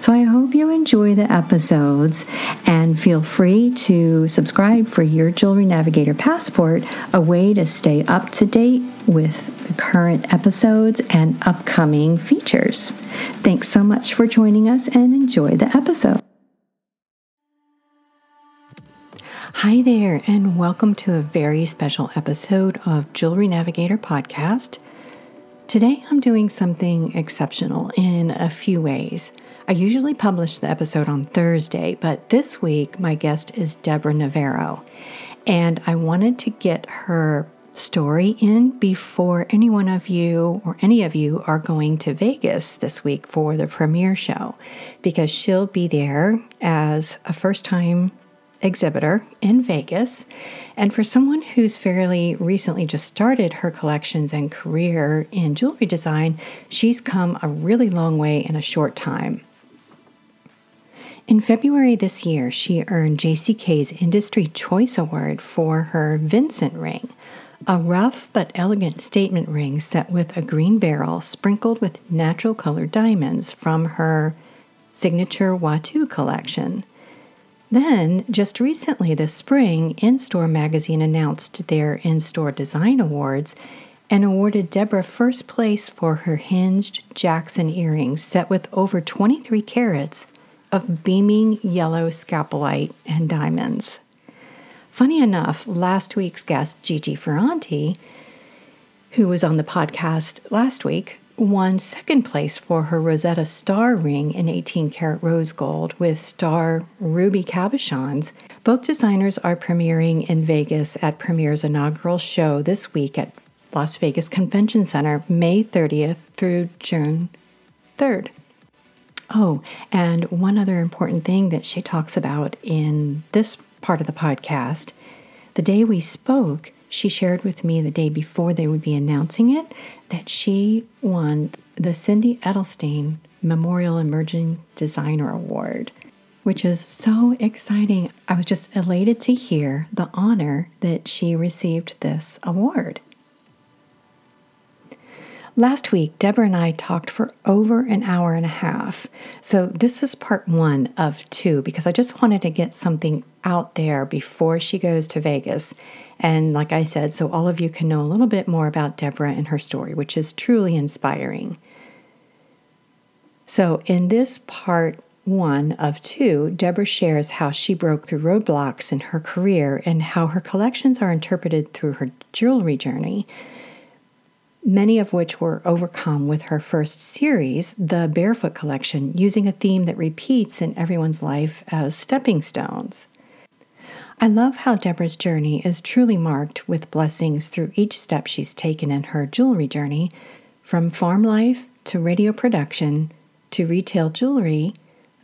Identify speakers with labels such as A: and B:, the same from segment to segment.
A: So I hope you enjoy the episodes and feel free to subscribe for your Jewelry Navigator Passport, a way to stay up to date with the current episodes and upcoming features. Thanks so much for joining us and enjoy the episode. Hi there, and welcome to a very special episode of Jewelry Navigator Podcast. Today I'm doing something exceptional in a few ways. I usually publish the episode on Thursday, but this week my guest is Deborah Navarro, and I wanted to get her story in before any one of you or any of you are going to Vegas this week for the premiere show because she'll be there as a first time exhibitor in Vegas. And for someone who's fairly recently just started her collections and career in jewelry design, she's come a really long way in a short time. In February this year, she earned JCK's Industry Choice Award for her Vincent ring, a rough but elegant statement ring set with a green beryl sprinkled with natural colored diamonds from her signature Watu collection. Then, just recently this spring, In Store magazine announced their In Store Design Awards and awarded Deborah first place for her hinged Jackson earrings set with over 23 carats of beaming yellow scapolite and diamonds. Funny enough, last week's guest, Gigi Ferranti, who was on the podcast last week, won second place for her Rosetta Star ring in 18 karat rose gold with star ruby cabochons. Both designers are premiering in Vegas at Premier's inaugural show this week at Las Vegas Convention Center, May 30th through June 3rd. Oh, and one other important thing that she talks about in this part of the podcast, the day we spoke, she shared with me the day before they would be announcing it that she won the Cindy Edelstein Memorial Emerging Designer Award, which is so exciting. I was just elated to hear the honor that she received this award. Last week, Deborah and I talked for over an hour and a half. So, this is part one of two because I just wanted to get something out there before she goes to Vegas. And, like I said, so all of you can know a little bit more about Deborah and her story, which is truly inspiring. So, in this part one of two, Deborah shares how she broke through roadblocks in her career and how her collections are interpreted through her jewelry journey many of which were overcome with her first series, the Barefoot Collection, using a theme that repeats in everyone's life as stepping stones. I love how Deborah's journey is truly marked with blessings through each step she's taken in her jewelry journey, from farm life to radio production to retail jewelry,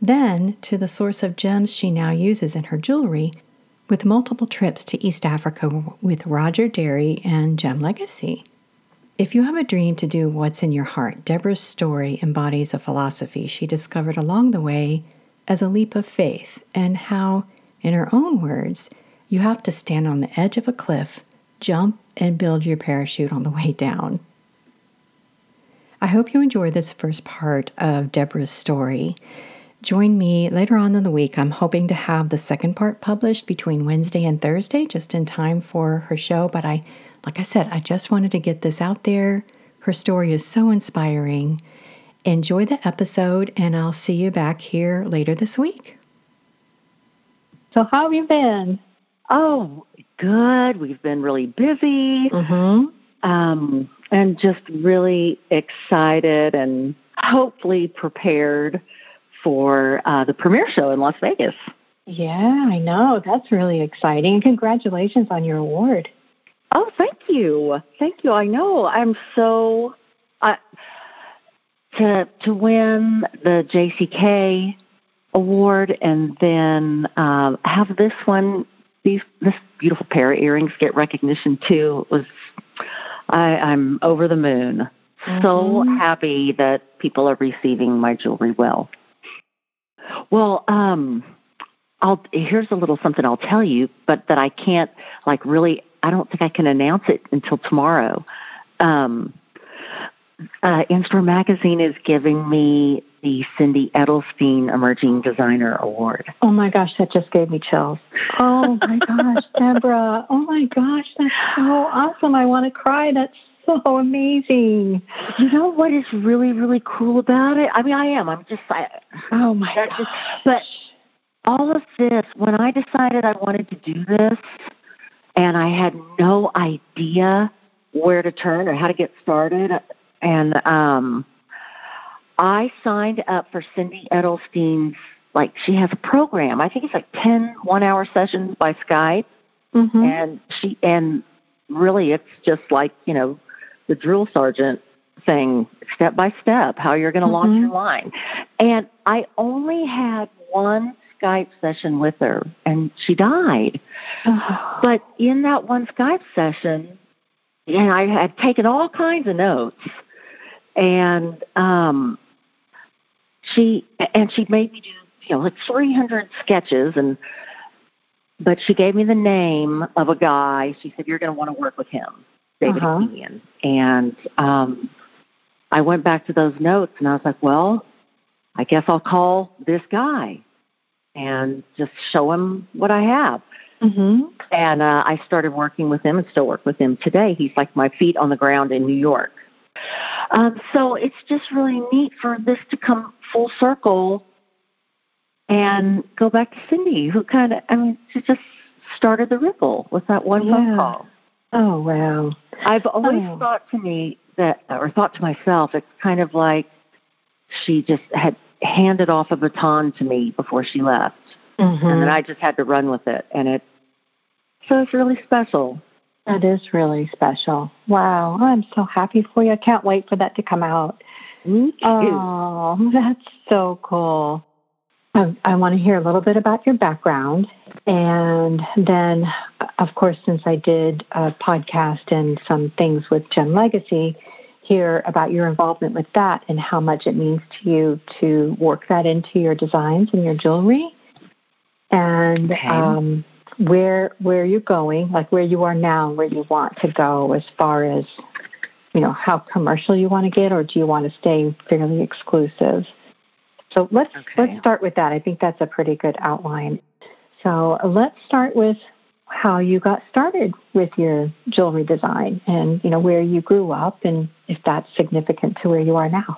A: then to the source of gems she now uses in her jewelry, with multiple trips to East Africa with Roger Dery and Gem Legacy. If you have a dream to do what's in your heart, Deborah's story embodies a philosophy she discovered along the way as a leap of faith, and how, in her own words, you have to stand on the edge of a cliff, jump, and build your parachute on the way down. I hope you enjoy this first part of Deborah's story. Join me later on in the week. I'm hoping to have the second part published between Wednesday and Thursday, just in time for her show, but I like I said, I just wanted to get this out there. Her story is so inspiring. Enjoy the episode, and I'll see you back here later this week.
B: So, how have you been? Oh, good. We've been really busy.
C: Mm-hmm.
B: Um, and just really excited and hopefully prepared for uh, the premiere show in Las Vegas.
C: Yeah, I know. That's really exciting. Congratulations on your award.
B: Oh, thank you. Thank you. I know. I'm so uh, to to win the JCK award and then um, have this one these this beautiful pair of earrings get recognition too was I, I'm over the moon. Mm-hmm. So happy that people are receiving my jewelry well. Well, um, I'll here's a little something I'll tell you, but that I can't like really. I don't think I can announce it until tomorrow. Um, uh, Magazine is giving me the Cindy Edelstein Emerging Designer Award.
C: Oh my gosh, that just gave me chills. Oh my gosh, Deborah. Oh my gosh, that's so awesome. I want to cry. That's so amazing.
B: You know what is really, really cool about it? I mean, I am. I'm just, I,
C: oh my gosh. Just,
B: but all of this, when I decided I wanted to do this, and I had no idea where to turn or how to get started, and um, I signed up for Cindy Edelstein's, like, she has a program. I think it's like 10 one hour sessions by Skype. Mm-hmm. And she, and really it's just like, you know, the drill sergeant thing step by step, how you're going to mm-hmm. launch your line. And I only had one Skype session with her and she died. but in that one Skype session, and I had taken all kinds of notes and um she and she made me do you know like 300 sketches and but she gave me the name of a guy. She said you're going to want to work with him david uh and um i went back to those notes and i was like well i guess i'll call this guy and just show him what i have. Mm-hmm. and uh, i started working with him and still work with him today. He's like my feet on the ground in new york um, so it's just really neat for this to come full circle and go back to Cindy, who kind of, I mean, she just started the ripple with that one yeah. phone call.
C: Oh, wow.
B: I've always oh. thought to me that, or thought to myself, it's kind of like she just had handed off a baton to me before she left. Mm-hmm. And then I just had to run with it. And it, so it's really special.
C: That is really special. Wow. I'm so happy for you. I can't wait for that to come out.
B: Me too.
C: Oh, that's so cool. I, I want to hear a little bit about your background. And then, of course, since I did a podcast and some things with Gem Legacy, hear about your involvement with that and how much it means to you to work that into your designs and your jewelry. And okay. um, where where you're going, like where you are now, where you want to go as far as you know how commercial you want to get, or do you want to stay fairly exclusive? So let's okay. let's start with that. I think that's a pretty good outline. So let's start with how you got started with your jewelry design, and you know where you grew up, and if that's significant to where you are now.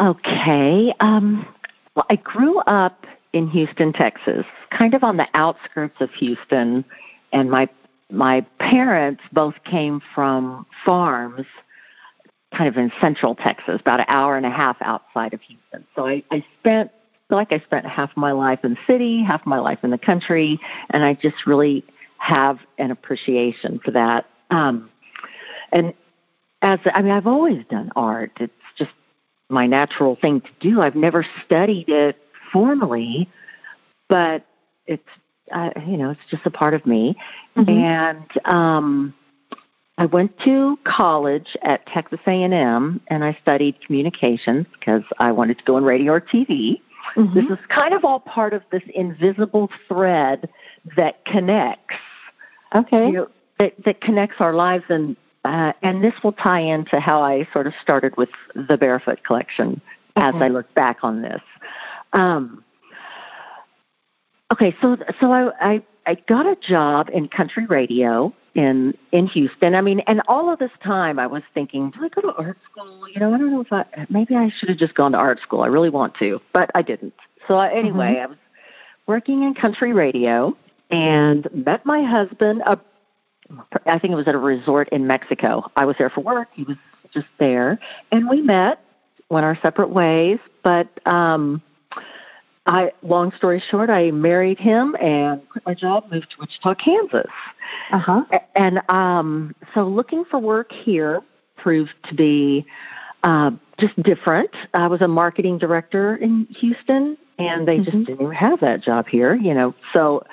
B: Okay. Um, well, I grew up in Houston, Texas, kind of on the outskirts of Houston, and my my parents both came from farms kind of in central Texas, about an hour and a half outside of Houston. So I, I spent like I spent half my life in the city, half my life in the country, and I just really have an appreciation for that. Um, and as I mean, I've always done art. It's just my natural thing to do. I've never studied it formally, but it's uh, you know it's just a part of me. Mm-hmm. And um, I went to college at Texas A&M, and I studied communications because I wanted to go in radio or TV. Mm-hmm. This is kind of all part of this invisible thread that connects.
C: Okay.
B: You know, that, that connects our lives and uh, and this will tie into how I sort of started with the Barefoot collection okay. as I look back on this. Um, okay, so so I, I I got a job in country radio in in Houston. I mean, and all of this time I was thinking, do I go to art school? You know, I don't know if I maybe I should have just gone to art school. I really want to, but I didn't. So I, anyway, mm-hmm. I was working in country radio, and met my husband. Uh, I think it was at a resort in Mexico. I was there for work. He was just there, and we met. Went our separate ways, but um, I. Long story short, I married him and quit my job, moved to Wichita, Kansas.
A: Uh huh.
B: And um, so, looking for work here proved to be uh, just different. I was a marketing director in Houston, and they just
A: Mhm.
B: didn't have that job here, you know. So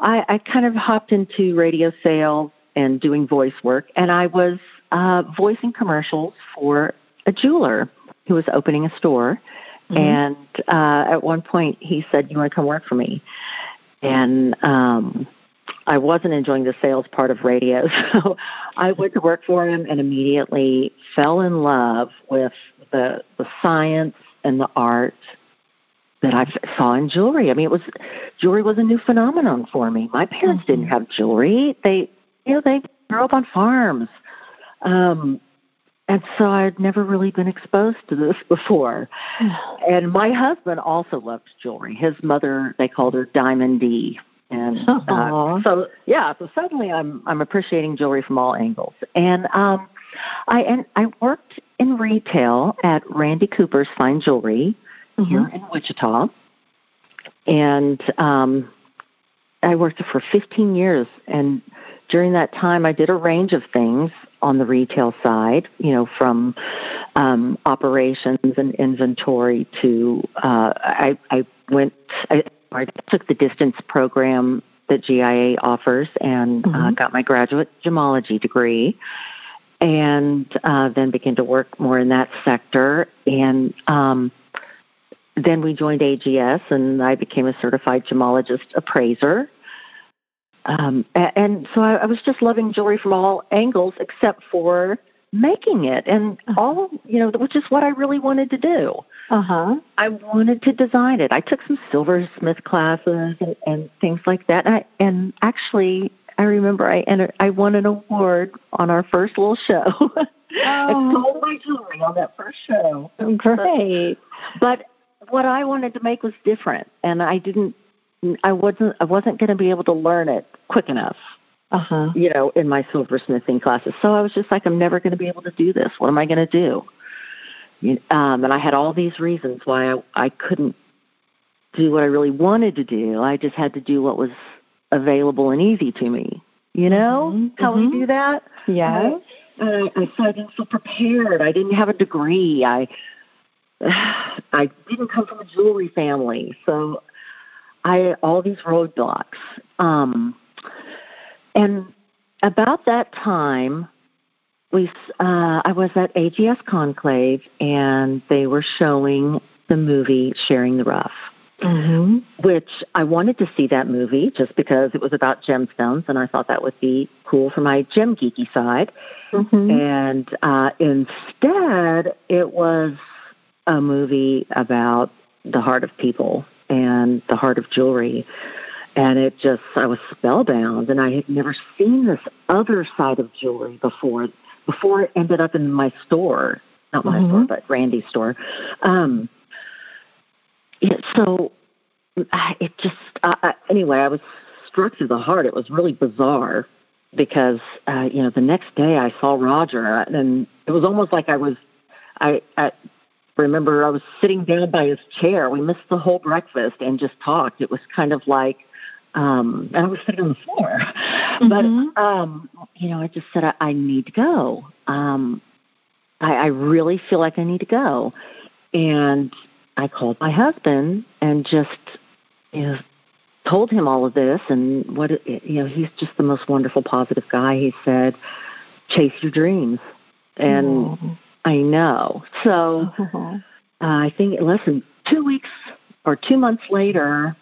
B: I, I kind of hopped into radio sales and doing voice work, and I was uh, voicing commercials for a jeweler who was opening a store.
A: Mhm.
B: And uh, at one point, he said, "You want to come work for me?" And um, I wasn't enjoying the sales part of radio, so I went to work for him and immediately fell in love with the the science and the art that I saw in jewelry. I mean, it was jewelry was a new phenomenon for me. My parents didn't have jewelry; they, you know, they grew up on farms, um, and so I'd never really been exposed to this before. And my husband also loved jewelry. His mother, they called her Diamond D. And uh, so, yeah, so suddenly I'm I'm appreciating jewelry from all angles. And um, I and I worked in retail at Randy Cooper's Fine Jewelry here
A: Mhm.
B: in Wichita, and um, I worked for 15 years. And during that time, I did a range of things on the retail side. You know, from um, operations and inventory to uh, I, I went. I, I took the distance program that GIA offers and uh,
A: Mhm.
B: got my graduate gemology degree and uh, then began to work more in that sector. And um, then we joined AGS, and I became a certified gemologist appraiser. Um, a- and so I, I was just loving jewelry from all angles, except for making it, and all you know, which is what I really wanted to do.
A: Uh huh.
B: I wanted to design it. I took some silversmith classes and, and things like that. And, I, and actually, I remember I entered, I won an award on our first little show. I
A: Oh.
B: sold my jewelry on that first show.
A: Great.
B: But what I wanted to make was different, and I didn't. I wasn't. I wasn't going to be able to learn it quick enough,
A: Uh huh.
B: you know, in my silversmithing classes. So I was just like, I'm never going to be able to do this. What am I going to do? You- Um, and I had all these reasons why I, I couldn't do what I really wanted to do. I just had to do what was available and easy to me. You know
A: Mhm,
B: how
A: mhm.
B: we do that?
A: Yes.
B: Uh, I, so I didn't feel prepared. I didn't have a degree. I I didn't come from a jewelry family, so I all these roadblocks. Um, and about that time, we uh, I was at AGS Conclave, and they were showing the movie Sharing the Rough
A: Mm-hmm.
B: which I wanted to see that movie just because it was about gemstones, and I thought that would be cool for my gem geeky side.
A: Mm-hmm.
B: And uh, instead, it was a movie about the heart of people and the heart of jewelry. And it just, I was spellbound, and I had never seen this other side of jewelry before. Before it ended up in my store, not my
A: Mhm.
B: store, but Randy's store. Um, yeah, so I- it just uh, uh, anyway. I was struck through the heart. It was really bizarre because uh, you know the next day I saw Roger, and it was almost like I was. I, I remember I was sitting down by his chair. We missed the whole breakfast and just talked. It was kind of like, um, and I was sitting on the floor,
A: Mhm.
B: but um, you know, I just said I, I need to go. Um, I, I really feel like I need to go, and I called my husband and just you know told him all of this and what you know he's just the most wonderful positive guy. He said, "Chase your dreams," and I know. So uh, I think less than two weeks or two months later,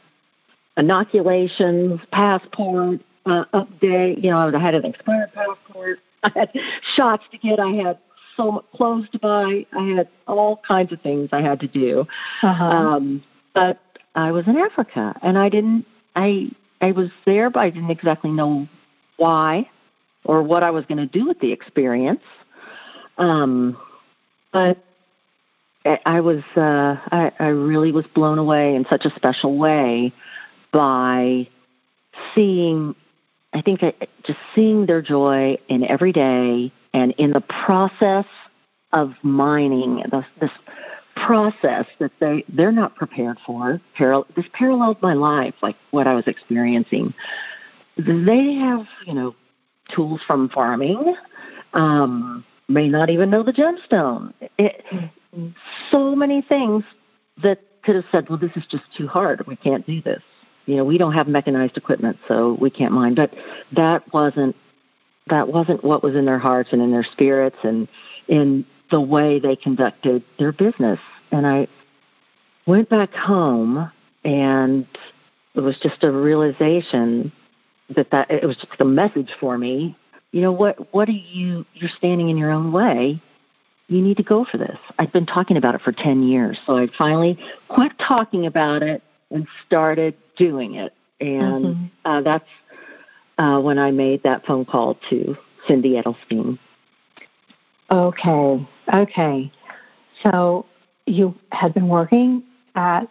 B: inoculations, passport uh, update. You know, I had an expired passport. I had shots to get. I had so much clothes to buy. I had all kinds of things I had to do.
A: Uh-huh.
B: Um, but I was in Africa, and I didn't. I I was there, but I didn't exactly know why or what I was going to do with the experience. Um, but I, was. Uh, I, I really was blown away in such a special way by seeing, I think I, just seeing their joy in every day and in the process of mining, this, this process that they, they're not prepared for. this paralleled my life, like what I was experiencing. They have, you know, tools from farming, um, may not even know the gemstone. It, so many things that could have said, well, this is just too hard. We can't do this. You know, we don't have mechanized equipment, so we can't mine. But that wasn't that wasn't what was in their hearts and in their spirits and in the way they conducted their business. And I went back home and it was just a realization that that it was just a message for me. You know what what are you you're standing in your own way. You need to go for this. I've been talking about it for 10 years. So I finally quit talking about it and started doing it. And mm-hmm. uh, that's uh, when I made that phone call to Cindy Edelstein.
C: Okay. Okay. So you had been working at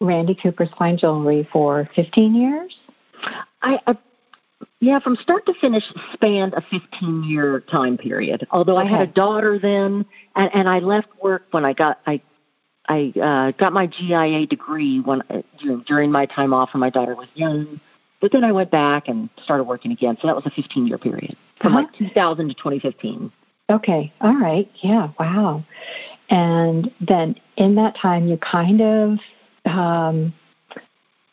C: Randy Cooper's Fine Jewelry for 15 years?
B: I, yeah, from start to finish spanned a 15 year time period. Although okay. I had a daughter then, and, and I left work when I got I I uh, got my GIA degree when you know, during my time off when my daughter was young. But then I went back and started working again. So that was a 15 year period from uh-huh. like 2000 to 2015.
C: Okay. All right. Yeah. Wow. And then in that time, you kind of, um,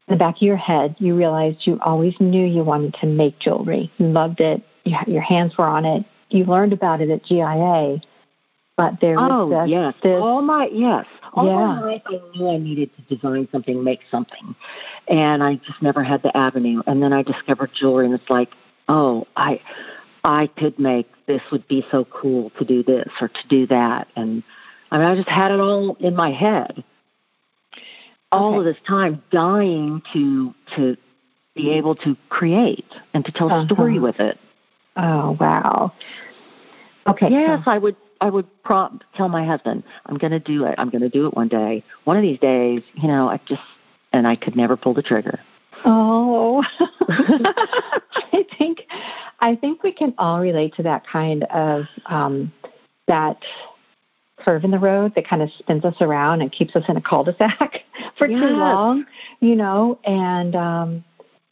C: in the back of your head, you realized you always knew you wanted to make jewelry. You loved it. You, your hands were on it. You learned about it at GIA, but there was
B: oh
C: this,
B: yes,
C: this,
B: all my yes, all yeah. my life I knew I needed to design something, make something, and I just never had the avenue. And then I discovered jewelry, and it's like, oh, I I could make this would be so cool to do this or to do that. And I mean, I just had it all in my head. All okay. of this time dying to to be able to create and to tell a uh-huh. story with it.
C: Oh wow. Okay.
B: Yes, so. I would I would prompt tell my husband, I'm gonna do it. I'm gonna do it one day. One of these days, you know, I just and I could never pull the trigger.
C: Oh, I think I think we can all relate to that kind of um, that curve in the road that kind of spins us around and keeps us in a cul-de-sac for yes. too long, you know. And um,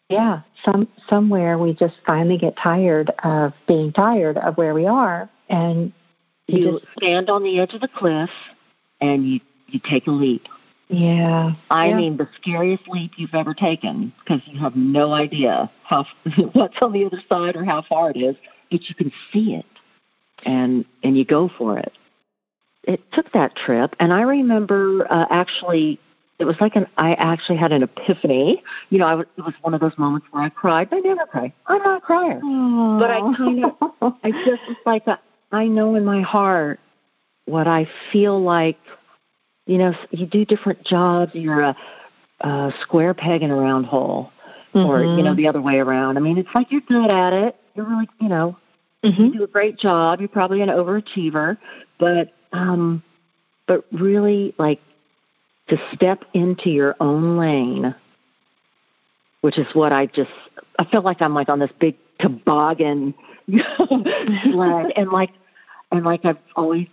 C: yeah, some somewhere we just finally get tired of being tired of where we are, and
B: you, you just stand on the edge of the cliff and you you take a leap
C: yeah.
B: I
C: yeah.
B: mean, the scariest leap you've ever taken because you have no idea how what's on the other side or how far it is, but you can see it, and and you go for it. It took that trip, and I remember uh, actually. It was like an. I actually had an epiphany. You know, I was, it was one of those moments where I cried. I never cry. I'm not a crier,
C: Aww.
B: but I kind of. I just was like, a, I know in my heart what I feel like you know, you do different jobs. You're a, a square peg in a round hole, mm-hmm. or you know, mm-hmm. the other way around. I mean, it's like you're good at it. You're really, you know, mm-hmm. you do a great job. You're probably an overachiever, but um, but really, like to step into your own lane, which is what I just. I feel like I'm like on this big toboggan sled, and like and like I've always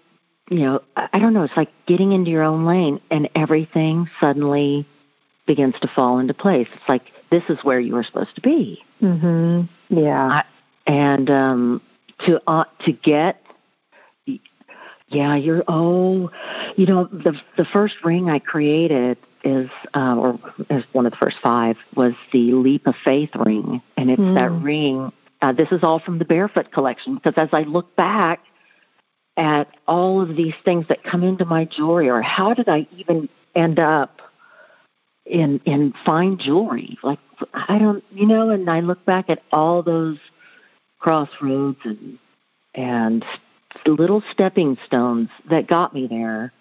B: you know, I don't know, it's like getting into your own lane and everything suddenly begins to fall into place. It's like this is where you were supposed to be.
C: Mhm. Yeah. I,
B: and um to uh, to get yeah, you're oh, you know, the the first ring I created is uh, or is one of the first five was the leap of faith ring and it's mm. that ring uh, this is all from the barefoot collection because as I look back at all of these things that come into my jewelry or how did I even end up in in fine jewelry like I don't you know and I look back at all those crossroads and and little stepping stones that got me there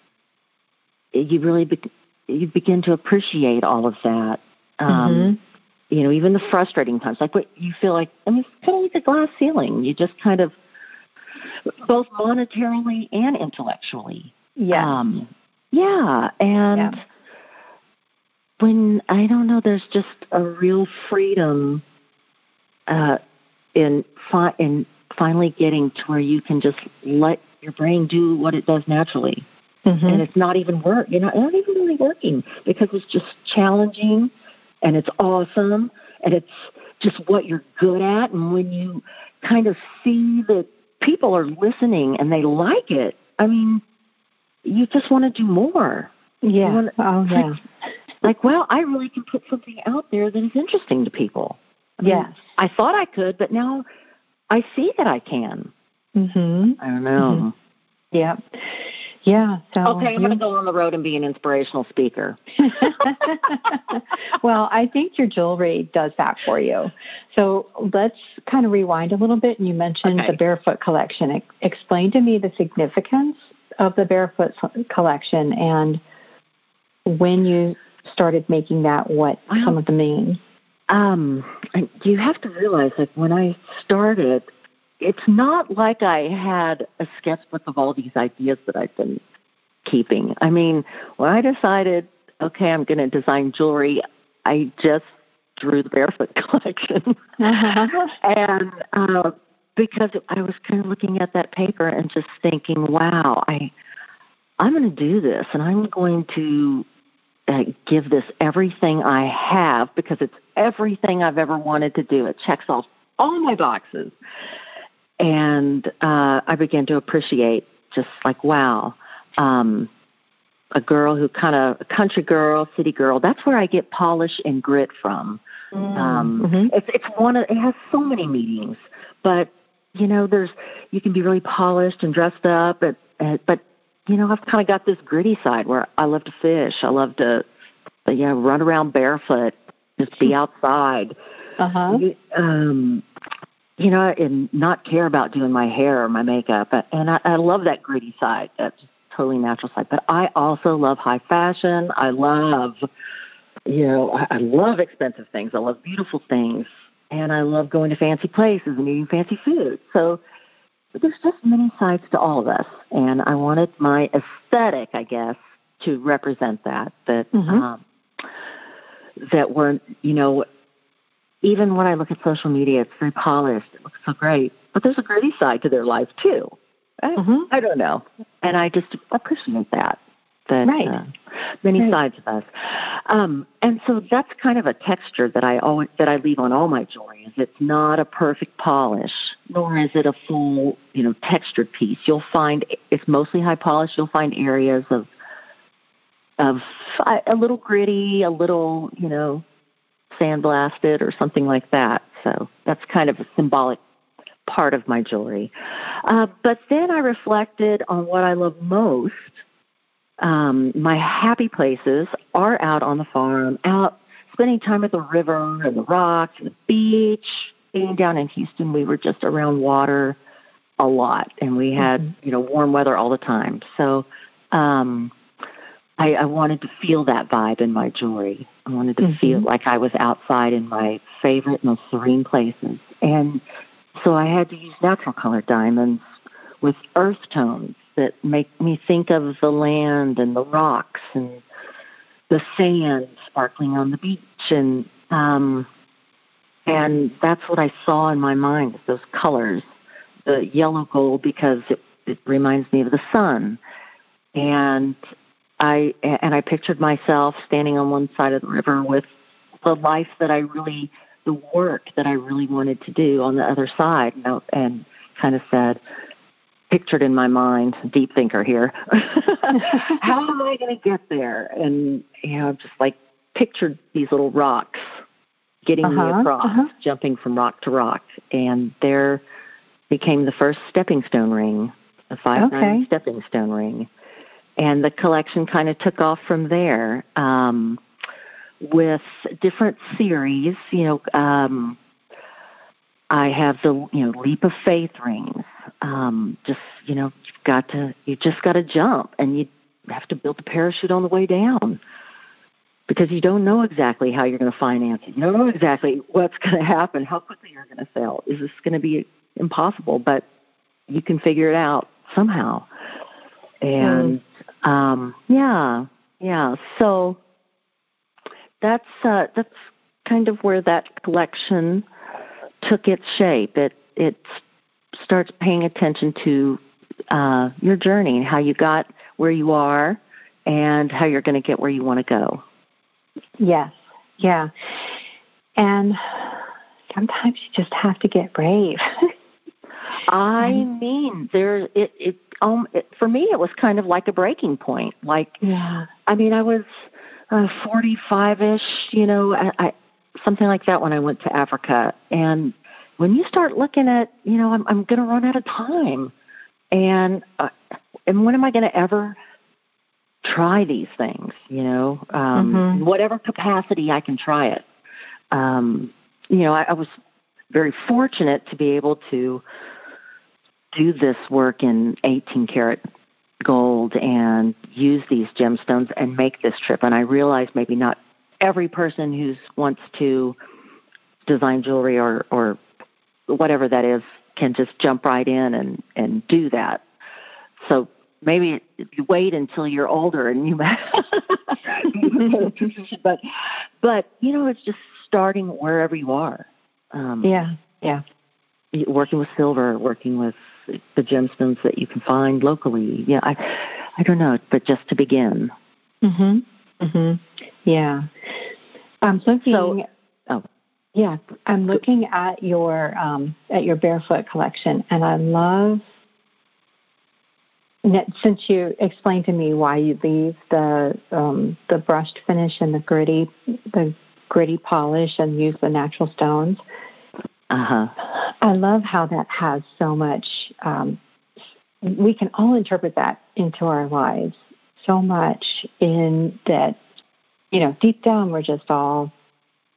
B: you really be, you begin to appreciate all of that um mm-hmm. you know even the frustrating times like what you feel like I mean it's kind of like a glass ceiling you just kind of both monetarily and intellectually.
C: Yeah.
B: Um, yeah, and
C: yeah.
B: when I don't know, there's just a real freedom uh, in in finally getting to where you can just let your brain do what it does naturally, mm-hmm. and it's not even work. You know, it's not even really working because it's just challenging, and it's awesome, and it's just what you're good at. And when you kind of see that people are listening and they like it, I mean, you just want to do more.
A: Yeah.
B: Wanna,
A: oh, yeah.
B: Like, like, well, I really can put something out there that is interesting to people.
A: I mean, yes.
B: I thought I could, but now I see that I can.
A: Mm-hmm.
B: I don't know. Mm-hmm.
A: Yeah. Yeah. So
B: okay, I'm going to go on the road and be an inspirational speaker.
A: well, I think your jewelry does that for you. So let's kind of rewind a little bit. And you mentioned okay. the barefoot collection. Explain to me the significance of the barefoot collection and when you started making that, what well, some of the mean.
B: Um, you have to realize that when I started, it's not like I had a sketchbook of all these ideas that I've been keeping. I mean, when I decided, okay, I'm going to design jewelry, I just drew the barefoot collection. Uh-huh. and uh, because I was kind of looking at that paper and just thinking, wow, I I'm going to do this and I'm going to uh, give this everything I have because it's everything I've ever wanted to do. It checks off all my boxes and uh, I began to appreciate just like wow, um, a girl who kind of a country girl, city girl. That's where I get polish and grit from. Mm. Um, mm-hmm. It's it's one of it has so many meanings, but you know there's you can be really polished and dressed up, but but you know I've kind of got this gritty side where I love to fish. I love to you know run around barefoot, just be outside.
A: Uh huh.
B: Um, you know, and not care about doing my hair or my makeup. And I, I love that gritty side, that totally natural side. But I also love high fashion. I love, you know, I, I love expensive things. I love beautiful things. And I love going to fancy places and eating fancy food. So there's just many sides to all of us. And I wanted my aesthetic, I guess, to represent that. That, mm-hmm. um, that we're, you know, even when I look at social media, it's very polished. It looks so great. But there's a gritty side to their life, too. I, mm-hmm. I don't know. And I just appreciate that. That
A: right.
B: uh, many right. sides of us. Um, and so that's kind of a texture that I always that I leave on all my jewelry. Is it's not a perfect polish, nor is it a full, you know, textured piece. You'll find it's mostly high polish. You'll find areas of of a little gritty, a little, you know, sandblasted or something like that. So that's kind of a symbolic part of my jewelry. Uh, but then I reflected on what I love most. Um, my happy places are out on the farm, out spending time at the river and the rocks and the beach. Being down in Houston, we were just around water a lot, and we had mm-hmm. you know warm weather all the time. So um, I, I wanted to feel that vibe in my jewelry. I wanted to mm-hmm. feel like I was outside in my favorite, most serene places. And so I had to use natural color diamonds with earth tones that make me think of the land and the rocks and the sand sparkling on the beach and um and that's what I saw in my mind those colors the yellow gold because it, it reminds me of the sun. And I and I pictured myself standing on one side of the river with the life that I really, the work that I really wanted to do on the other side, and, and kind of said, pictured in my mind, deep thinker here, how am I going to get there? And you know, just like pictured these little rocks getting uh-huh, me across, uh-huh. jumping from rock to rock, and there became the first stepping stone ring, a five okay. stepping stone ring and the collection kind of took off from there um, with different series. You know, um, I have the you know leap of faith rings. Um, just you know, you've got to you just got to jump, and you have to build the parachute on the way down because you don't know exactly how you're going to finance it. You don't know exactly what's going to happen, how quickly you're going to fail. Is this going to be impossible? But you can figure it out somehow. And um, yeah, yeah. So that's uh, that's kind of where that collection took its shape. It it starts paying attention to uh, your journey and how you got where you are and how you're going to get where you want to go.
A: Yes, yeah. And sometimes you just have to get brave.
B: I mean, there it it um it, for me it was kind of like a breaking point. Like,
A: yeah.
B: I mean, I was uh, 45ish, you know, I, I something like that when I went to Africa, and when you start looking at, you know, I'm I'm going to run out of time, and uh, and when am I going to ever try these things? You know, um, mm-hmm. whatever capacity I can try it. Um, you know, I, I was very fortunate to be able to do this work in 18 karat gold and use these gemstones and make this trip. And I realize maybe not every person who wants to design jewelry or, or whatever that is can just jump right in and, and do that. So maybe you wait until you're older and you but but you know it's just starting wherever you are.
A: Um, yeah yeah.
B: working with silver working with the gemstones that you can find locally. Yeah i i don't know but just to begin.
A: Mhm mhm yeah. I'm so, oh yeah i'm looking at your um at your barefoot collection and i love since you explained to me why you leave the um, the brushed finish and the gritty the gritty polish and use the natural stones.
B: Uh-huh.
A: I love how that has so much. Um, we can all interpret that into our lives so much in that, you know, deep down we're just all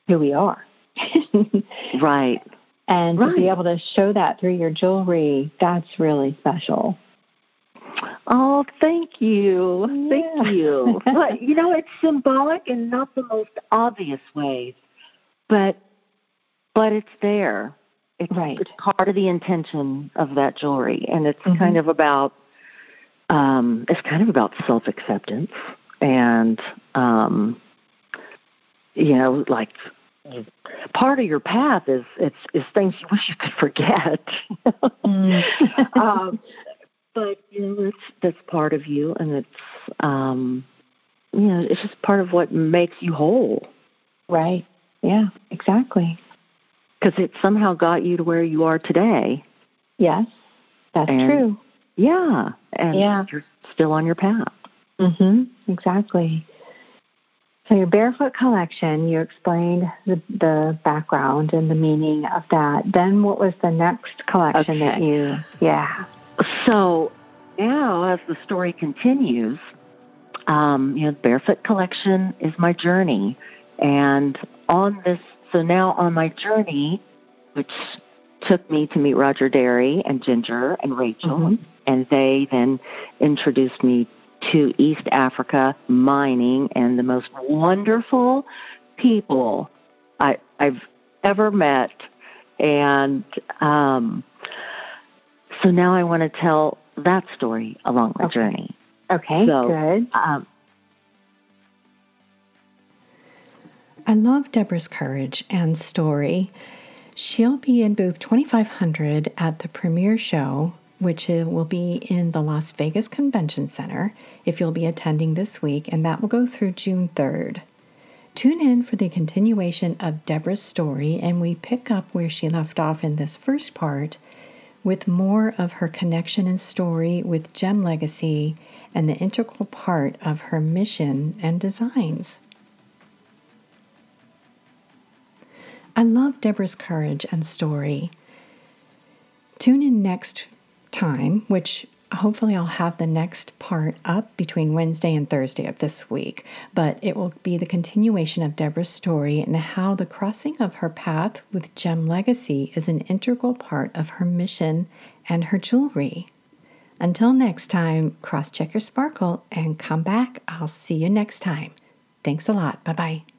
A: who we are.
B: right.
A: And right. to be able to show that through your jewelry, that's really special.
B: Oh, thank you. Yeah. Thank you. but, you know, it's symbolic in not the most obvious ways, but but it's there. It's,
A: right.
B: it's part of the intention of that jewelry, and it's mm-hmm. kind of about um, it's kind of about self acceptance and um, you know, like part of your path is it's is things you wish you could forget. mm. um, but you know that's that's part of you, and it's um, you know it's just part of what makes you whole.
A: Right. Yeah. Exactly.
B: Because it somehow got you to where you are today.
A: Yes, that's and, true.
B: Yeah, and
A: yeah.
B: you're still on your path.
A: Mhm. Exactly. So your barefoot collection, you explained the, the background and the meaning of that. Then what was the next collection okay. that you? Yeah.
B: So now, as the story continues, um, you know, Barefoot Collection is my journey, and on this, so now on my journey, which took me to meet Roger Dery and Ginger and Rachel, mm-hmm. and they then introduced me to East Africa mining and the most wonderful people I, I've ever met, and um, so now I want to tell that story along the
A: okay.
B: journey.
A: Okay, so, good. Um, I love Deborah's courage and story. She'll be in booth 2500 at the premiere show, which uh, will be in the Las Vegas Convention Center if you'll be attending this week, and that will go through June 3rd. Tune in for the continuation of Deborah's story, and we pick up where she left off in this first part with more of her connection and story with Gem Legacy and the integral part of her mission and designs. I love Deborah's courage and story. Tune in next time, which hopefully I'll have the next part up between Wednesday and Thursday of this week, but it will be the continuation of Deborah's story and how the crossing of her path with Gem Legacy is an integral part of her mission and her jewelry. Until next time, cross check your sparkle and come back. I'll see you next time. Thanks a lot. Bye bye.